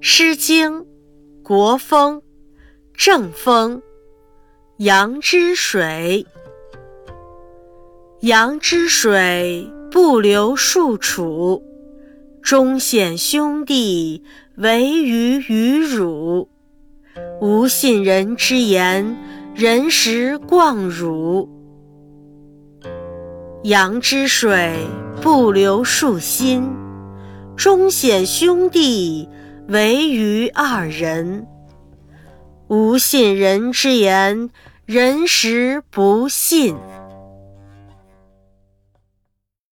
诗经·国风·正风·阳之水。阳之水不流数处，忠显兄弟，惟余于汝。无信人之言，人实况汝。阳之水不流数心，忠显兄弟。唯余二人，无信人之言，人实不信。